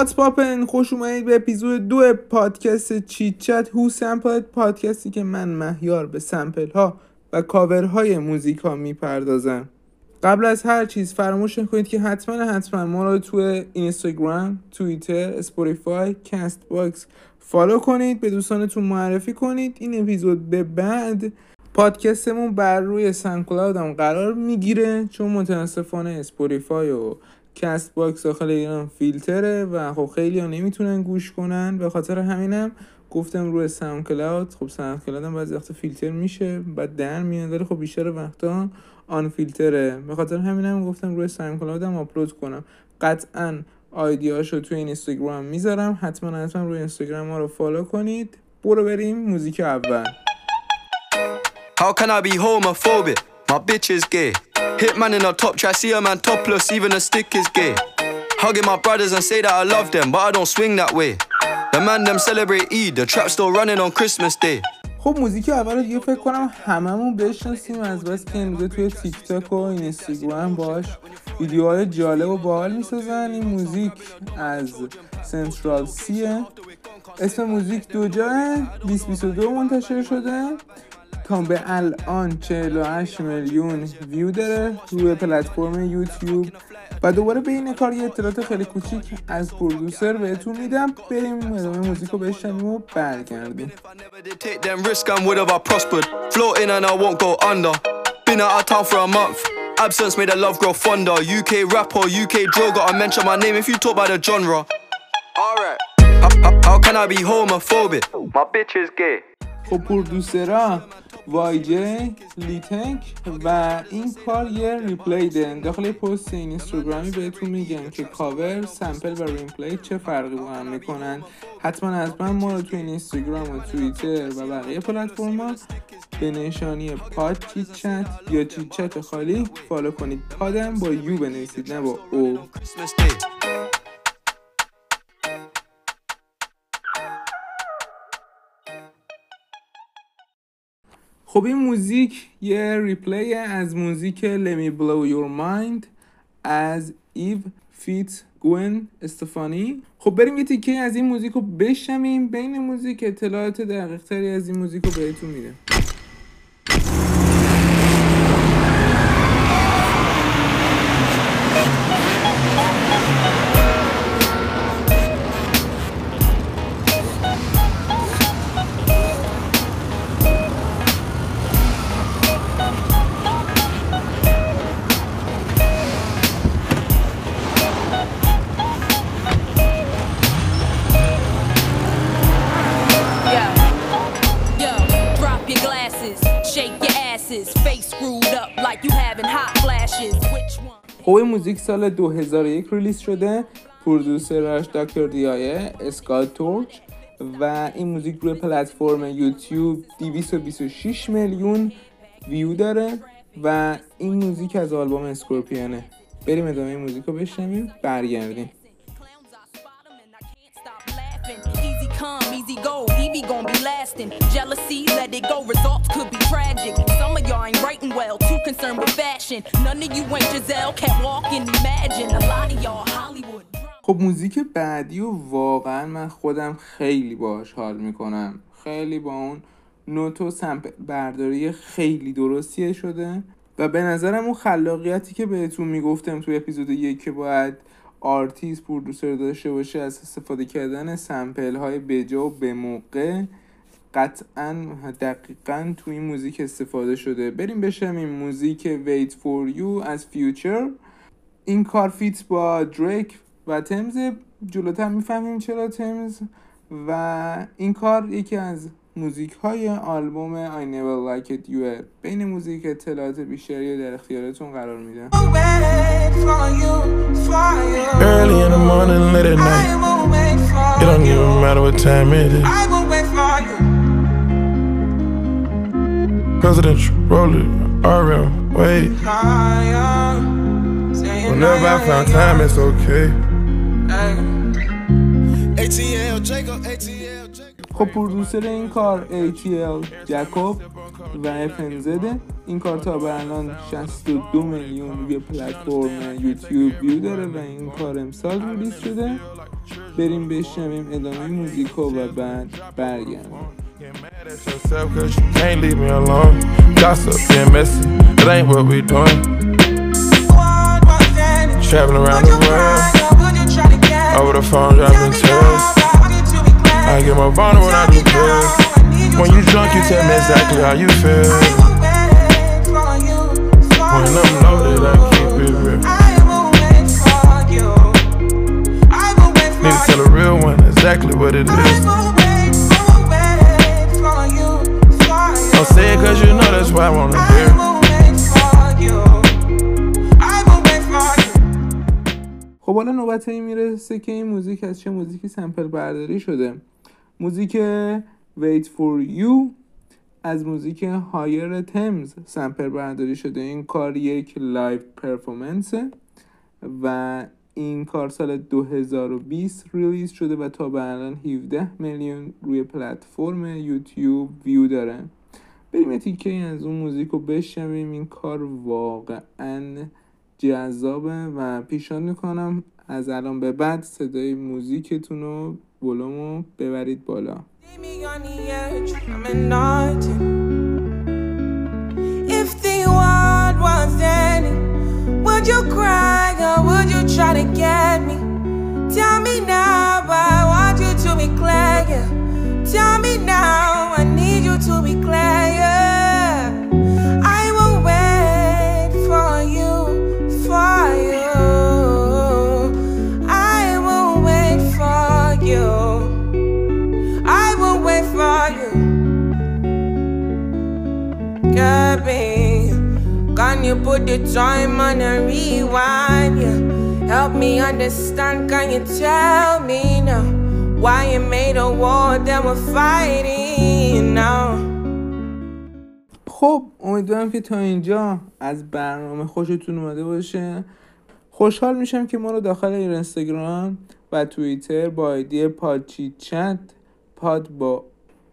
What's poppin خوش اومدید به اپیزود دو پادکست چیچت هو سمپل پادکستی که من مهیار به sample ها و کاورهای موزیک ها می‌پردازم. قبل از هر چیز فراموش نکنید که حتما حتما ما رو تو اینستاگرام، توییتر، اسپوریفای، کست باکس follow کنید به دوستانتون معرفی کنید. این اپیزود به بعد پادکستمون بر روی ساوند کلاود هم قرار می‌گیره چون متاسفانه اسپوریفای و کست باکس داخل ایران فیلتره و خب خیلی ها نمی‌تونن گوش کنن. به خاطر همینم گفتم روی ساوند کلاود خب ساوند کلاود هم بعضی فیلتر میشه بعد در میاد ولی خب بیشتر وقتا un فیلتره. به خاطر همینم گفتم روی ساوند کلاود هم آپلود کنم. قطعا ID یاشو توی این اینستاگرام می‌ذارم. حتما حتما روی اینستاگرام ما رو follow کنید. برو بریم موزیک اول. How can I be homophobic? My bitch is gay. Hitman in a top try, see a man topless, even a stick is gay. Hugging my brothers and say that I love them, but I don't swing that way. The man them celebrate Eid, the trap still running on Christmas Day. خب موزیک اول دیگه فکر کنم هممون بشناسیم از بس که امروزه توی تیک تاک و اینستاگرام باش ویدیوهای جالب و باحال می‌سازن این موزیک از سنترال سیه اسم موزیک دو جاه 2022 منتشر شده تا به الان 48 میلیون ویو داره روی پلتفرم یوتیوب و دوباره به این کار یه اطلاعات خیلی کوچیک از پرودوسر بهتون میدم بریم ادامه موزیک رو بشنویم و برگردیم I I I I. Been out of town for a month. Absence made the love grow fonder. UK rapper, UK drill, gotta mention my name if you talk about the genre. Alright. How, how, how can I be homophobic? My bitch is gay. خب پرودوسرا وایجی لیتنک و این کار یه ریپلی داخل پست اینستاگرامی بهتون میگن که کاور سمپل و ریپلی چه فرقی با هم می‌کنن. حتما حتما ما رو تو این اینستاگرام و توییتر و بقیه پلتفرما به نشانی پاد چیت چت یا چیت چت خالی فالو کنید. پادم با یو بنویسید نه با او. خب این موزیک یه replay از موزیک Me Blow Your Mind از Eve feat Gwen Stefani. خب بریم یه تیکه از این موزیک رو بشنویم. بین موزیک اطلاعات دقیق تری از این موزیک رو بهتون میدم. Your asses, face screwed up like you having hot flashes. Which one? خب موزیک سال 2001 release شده producer ش Dr. Dre ئه Scott Storch و این موزیک روی پلتفرم یوتیوب 226 میلیون ویو داره و این موزیک از آلبوم Scorpion ه بریم ادامه این موزیک رو بشنویم برگردیم come, easy go, Evie gon' be lasting. Jealousy, let it go, results could be tragic. Some of y'all ain't writing well, too concerned with fashion. None of you ain't Giselle, can't walk and imagine. A lot of y'all Hollywood. خب موزیک بعدی و واقعا من خودم خیلی باش حال می‌کنم خیلی با اون نوت و sample برداری خیلی درستیه شده و به نظرم اون خلاقیتی که بهتون می‌گفتم توی اپیزود یک که باید artist producer داشته باشه از استفاده کردن sample های بجا و به موقع قطعا دقیقا تو این موزیک استفاده شده. بریم بشنویم موزیک Wait for You از Future این کار feat با دریک و Tems. جلوتر می‌فهمیم چرا Tems و این کار یکی از موزیک های آلبوم I Never Liked You بین موزیک اطلاعات بیشتری رو در اختیارتون قرار میدم wait for you, for you. Early in the morning, late at I night. will wait for It don't you. even matter what time it is. I will wait for you. Presidential, roll it, RM, wait. Higher. Saying Whenever I found time, it's okay. ATL Jacob, ATL Jacob. خب پرودوسر این کار ATL جکوب و FNZ این کار تا به الان 62 میلیون روی پلتفرم یوتیوب ویو داره و این کار امسال ریلیز شده. بریم بشنویم ادامه موزیکو و بعد برگردیم. Traveling around the world. Over the phone, now, I want you to be glad. I get more vulnerable when I Tell do me now, pills. I need When to you be drunk, you tell me glad. exactly how you feel. I will wait for you, for When you. I'm loaded, I keep it real. I will wait for you. I will wait for Need to tell you. a real one exactly what it I is. will wait, I will wait for you, for you. Don't say it cause you know that's what I wanna I hear. will wait for you. I will wait for you. خب حالا نوبت این می‌رسه که این موزیک از چه موزیکی سمپل برداری شده موزیک Wait for You از موزیک هایر تمز سمپل برداری شده. این کار یک لایو پرفورمنسه و این کار سال 2020 ریلیز شده و تا به الان 17 میلیون روی پلتفرم یوتیوب ویو داره. بریم تیکه از اون موزیک رو بشنویم. این کار واقعا جذابه و پیشنهاد می‌کنم از الان به بعد صدای موزیکتون رو ولومو ببرید بالا Leave me on the edge, I'm anointed. If the world was ending, would you cry or would you try to get me? Tell me now, I want you to be clear. Yeah. Tell me now, Gabby, can you put the time on a rewind? Yeah. Help me understand, can you tell me now? Why you made a war that we're fighting now? خب امیدوارم که تا اینجا از برنامه خوشتون اومده باشه خوشحال میشم که ما رو داخل اینستاگرام و توییتر با ایدی پادچی چت پاد با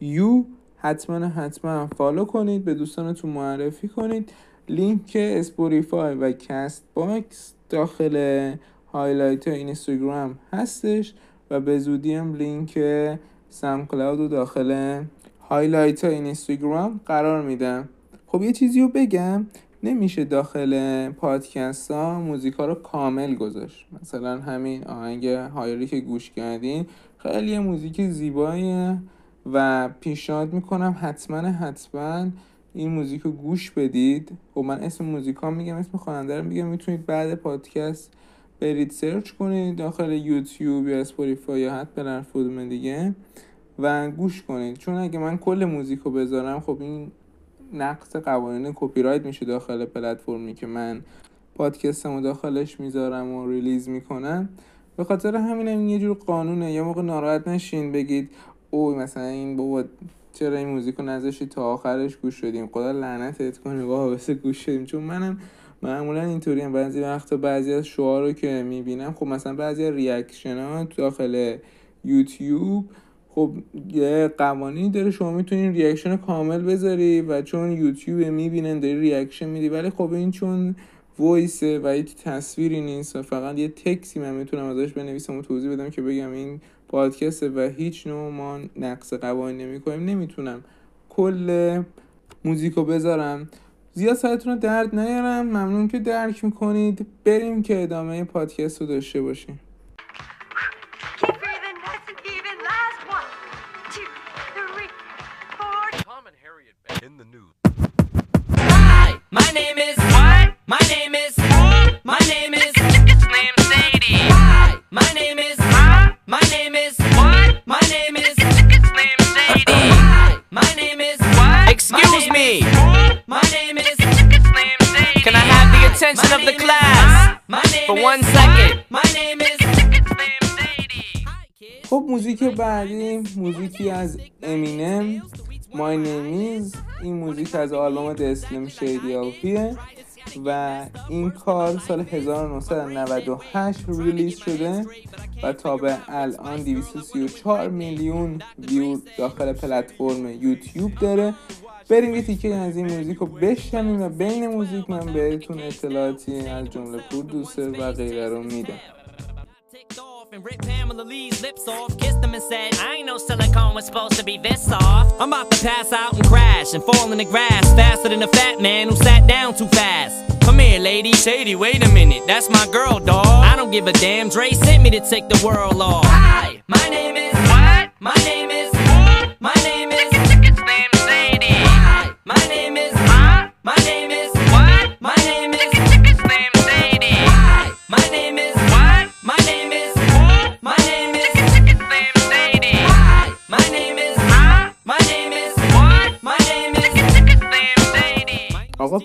یو حتما حتما follow کنید به دوستانتون معرفی کنید. لینک Spotify و Castbox داخل highlight اینستاگرام هستش و به زودی هم لینک سم کلاود رو داخل highlight اینستاگرام قرار میدم. خب یه چیزی رو بگم. نمیشه داخل پادکست ها موزیک رو کامل گذاشت. مثلا همین آهنگ هایری که گوش کردین خیلی موزیک زیباییه. و پیشنهاد می‌کنم حتما حتما این موزیک رو گوش بدید. خب من اسم موزیک ها میگم اسم خواننده رو میگم. می‌تونید بعد پادکست برید search کنید. داخل یوتیوب یا Spotify یا حتی پلتفرم دیگه. و گوش کنید. چون اگه من کل موزیک رو بذارم خب این نقض قوانین کپی رایت میشه داخل پلتفرمی که من پادکستم رو داخلش می‌ذارم و release می‌کنم. به خاطر همین هم یه جور قانونه. یه موقع ناراحت نشین بگید اوه مثلا این بابا چرا این موزیک رو نذاشتی تا آخرش گوش شدیم خدا لعنتت کنه بابا بس گوش شدیم چون منم معمولا اینطوری هم. بعضی وقتا بعضی از شعار رو که می‌بینم خب مثلا بعضی reaction ها داخل یوتیوب خب یه قوانینی داره. شما می‌تونین reaction کامل بذاری و چون یوتیوب می‌بینن داری reaction میدی. ولی خب این چون وایسه و هیچ تصویری نیست و فقط یه تکسی من می‌تونم ازش بنویسم و توضیح بدم که بگم این پادکسته و هیچ نوع ما نقص قوانین نمی کنیم نمی‌تونم کل موزیکو بذارم. زیاد سرتون رو درد نیارم. ممنون که درک می‌کنید. بریم که ادامه پادکست رو داشته باشیم. My name is what? My name is my name is my name is What? My name is Slim Sadie. Hi, my name is What? Excuse My me. name is- My name is Slim Sadie. Can I have the attention My of the name is- class My name for is- one second? My name is Slim Sadie. Hi, kids. خب موزیک بعدی موزیکی از امینم My Name Is این موزیک از آلبوم The Slim Shady LP و این کار سال 1998 ریلیز شده و تا به الان 234 میلیون ویو داخل پلتفرم یوتیوب داره. بریم یه تیکه از این موزیک رو بشنویم و بین موزیک من بهتون اطلاعاتی از جمله پرودوسر و غیره رو میدم. Off and ripped Pamela Lee's lips off. Kissed them and said, I ain't no silicone was supposed to be this soft. I'm about to pass out and crash and fall in the grass faster than a fat man who sat down too fast. Come here, lady. Shady, wait a minute. That's my girl, dog. I don't give a damn. Dre sent me to take the world off. Hi, my name is. What? My name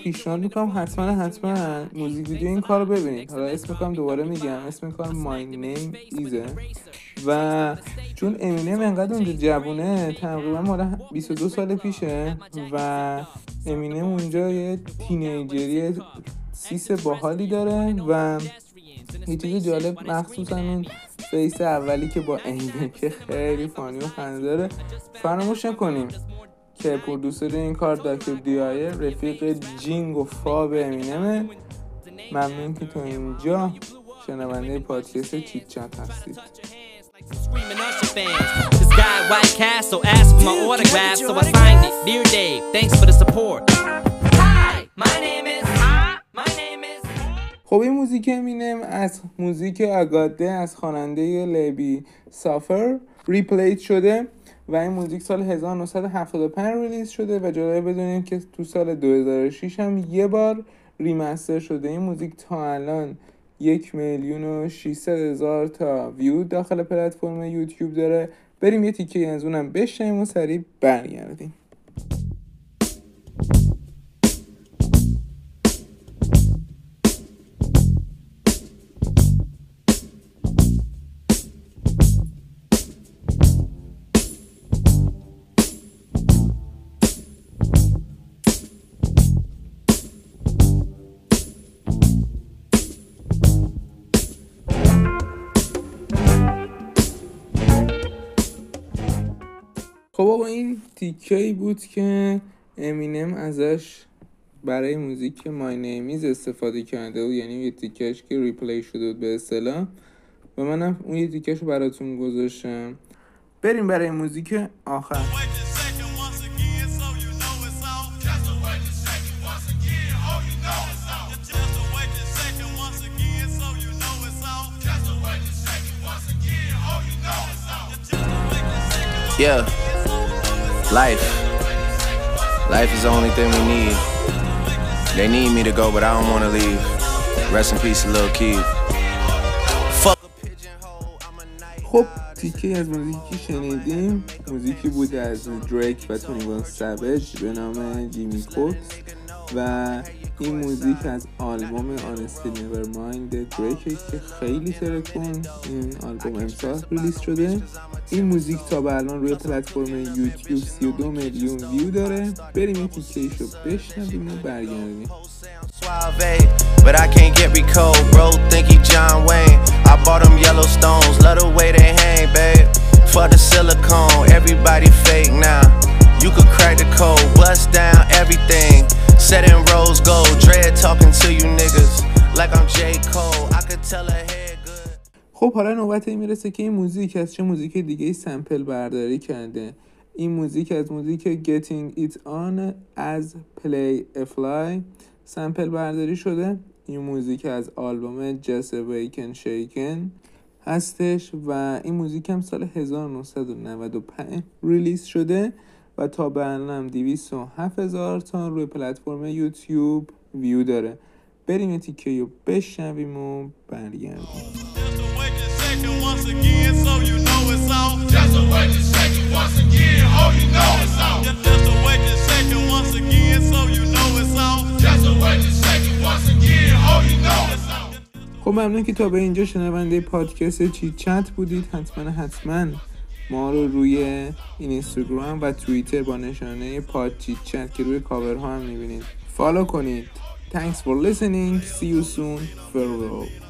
پیشنهاد می‌کنم حتما حتما موزیک ویدیو این کار رو ببینید. حالا اسم کارم دوباره میگم. اسم کار مای نیم ایزه و چون امینم انقدر اونجا جوونه تقریبا مال 22 سال پیشه و امینم اونجا یه teenager ی سیس باحالی داره و یه چیز جالب مخصوصا اون face اولی که با عینکه که خیلی funny و خنده داره فراموش نکنیم. که producer این کار Dr. Dre ئه رفیق جینگ و فاب امینمه ممنون که تو اینجا شنونده پادکست Chit Chat هستید Screaming Usher fans. This guy at White Castle asked for my autograph, so I signed it. Dear Dave, thanks for the support. Hi, my name is. My name is. خب این موزیک امینم از موزیک I Got The از خواننده Labi Siffre replayed شده و این موزیک سال 1975 release شده و جالب بدونیم که تو سال 2006 هم یه بار ریمستر شده. این موزیک تا الان یک میلیون و 600 هزار تا ویو داخل پلتفرم یوتیوب داره. بریم یه تیکه از اونم بشنیم و سریع برگردیم خب آقا این تیکه ای بود که امینم ازش برای موزیک مای نیمیز استفاده کرده بود. یعنی یه تیکش که ریپلی شده بود به اصطلاح. و منم اون یه تیکش رو براتون گذاشتم. بریم برای موزیک آخر. Yeah. Life. Life is the only thing we need. They need me to go, but I don't want to leave. Rest in peace, Lil Keith. Fuck a pigeonhole, I'm a night. خب تیکه از موزیکی شنیدیم موزیکی بود از دریک و تونی سوج به نام جیمی کوکس و این موزیک از آلبوم آنستی نیور مایند دریکه که خیلی ترکون این آلبوم امسال ریلیز شده این موزیک تا به الان روی پلتفرم یوتیوب 32 میلیون ویو داره بریم این تیکه رو بشنویم و برگردیم but I can't get recode. Bro, think he John Wayne. I bought them Yellowstones, love the way they hang, babe. For the silicone, everybody fake now. You could crack the code, bust down everything. Set in rose gold, dread talking to you niggas like I'm J. Cole. I could tell her head good. خب حالا نوبت این می‌رسه که این موزیک از چه موزیک دیگه sample برداری کرده این موزیک از موزیک Getting It On از Play a Fly سمپل برداری شده این موزیک از آلبوم Just Awaken Shaken هستش و این موزیک هم سال 1995 release شده و تا به الانم 207 هزار تا روی پلتفرم یوتیوب ویو داره. بریم یه تیکه رو بشنویم و برگردیم. خب ممنون که تا به اینجا شنونده پادکست چی چت بودید. حتما حتما. ما رو روی این اینستاگرام و توییتر با نشانه پاد چیت چت که روی کاورها هم می‌بینید فالو کنید Thanks for listening. See you soon. Farewell.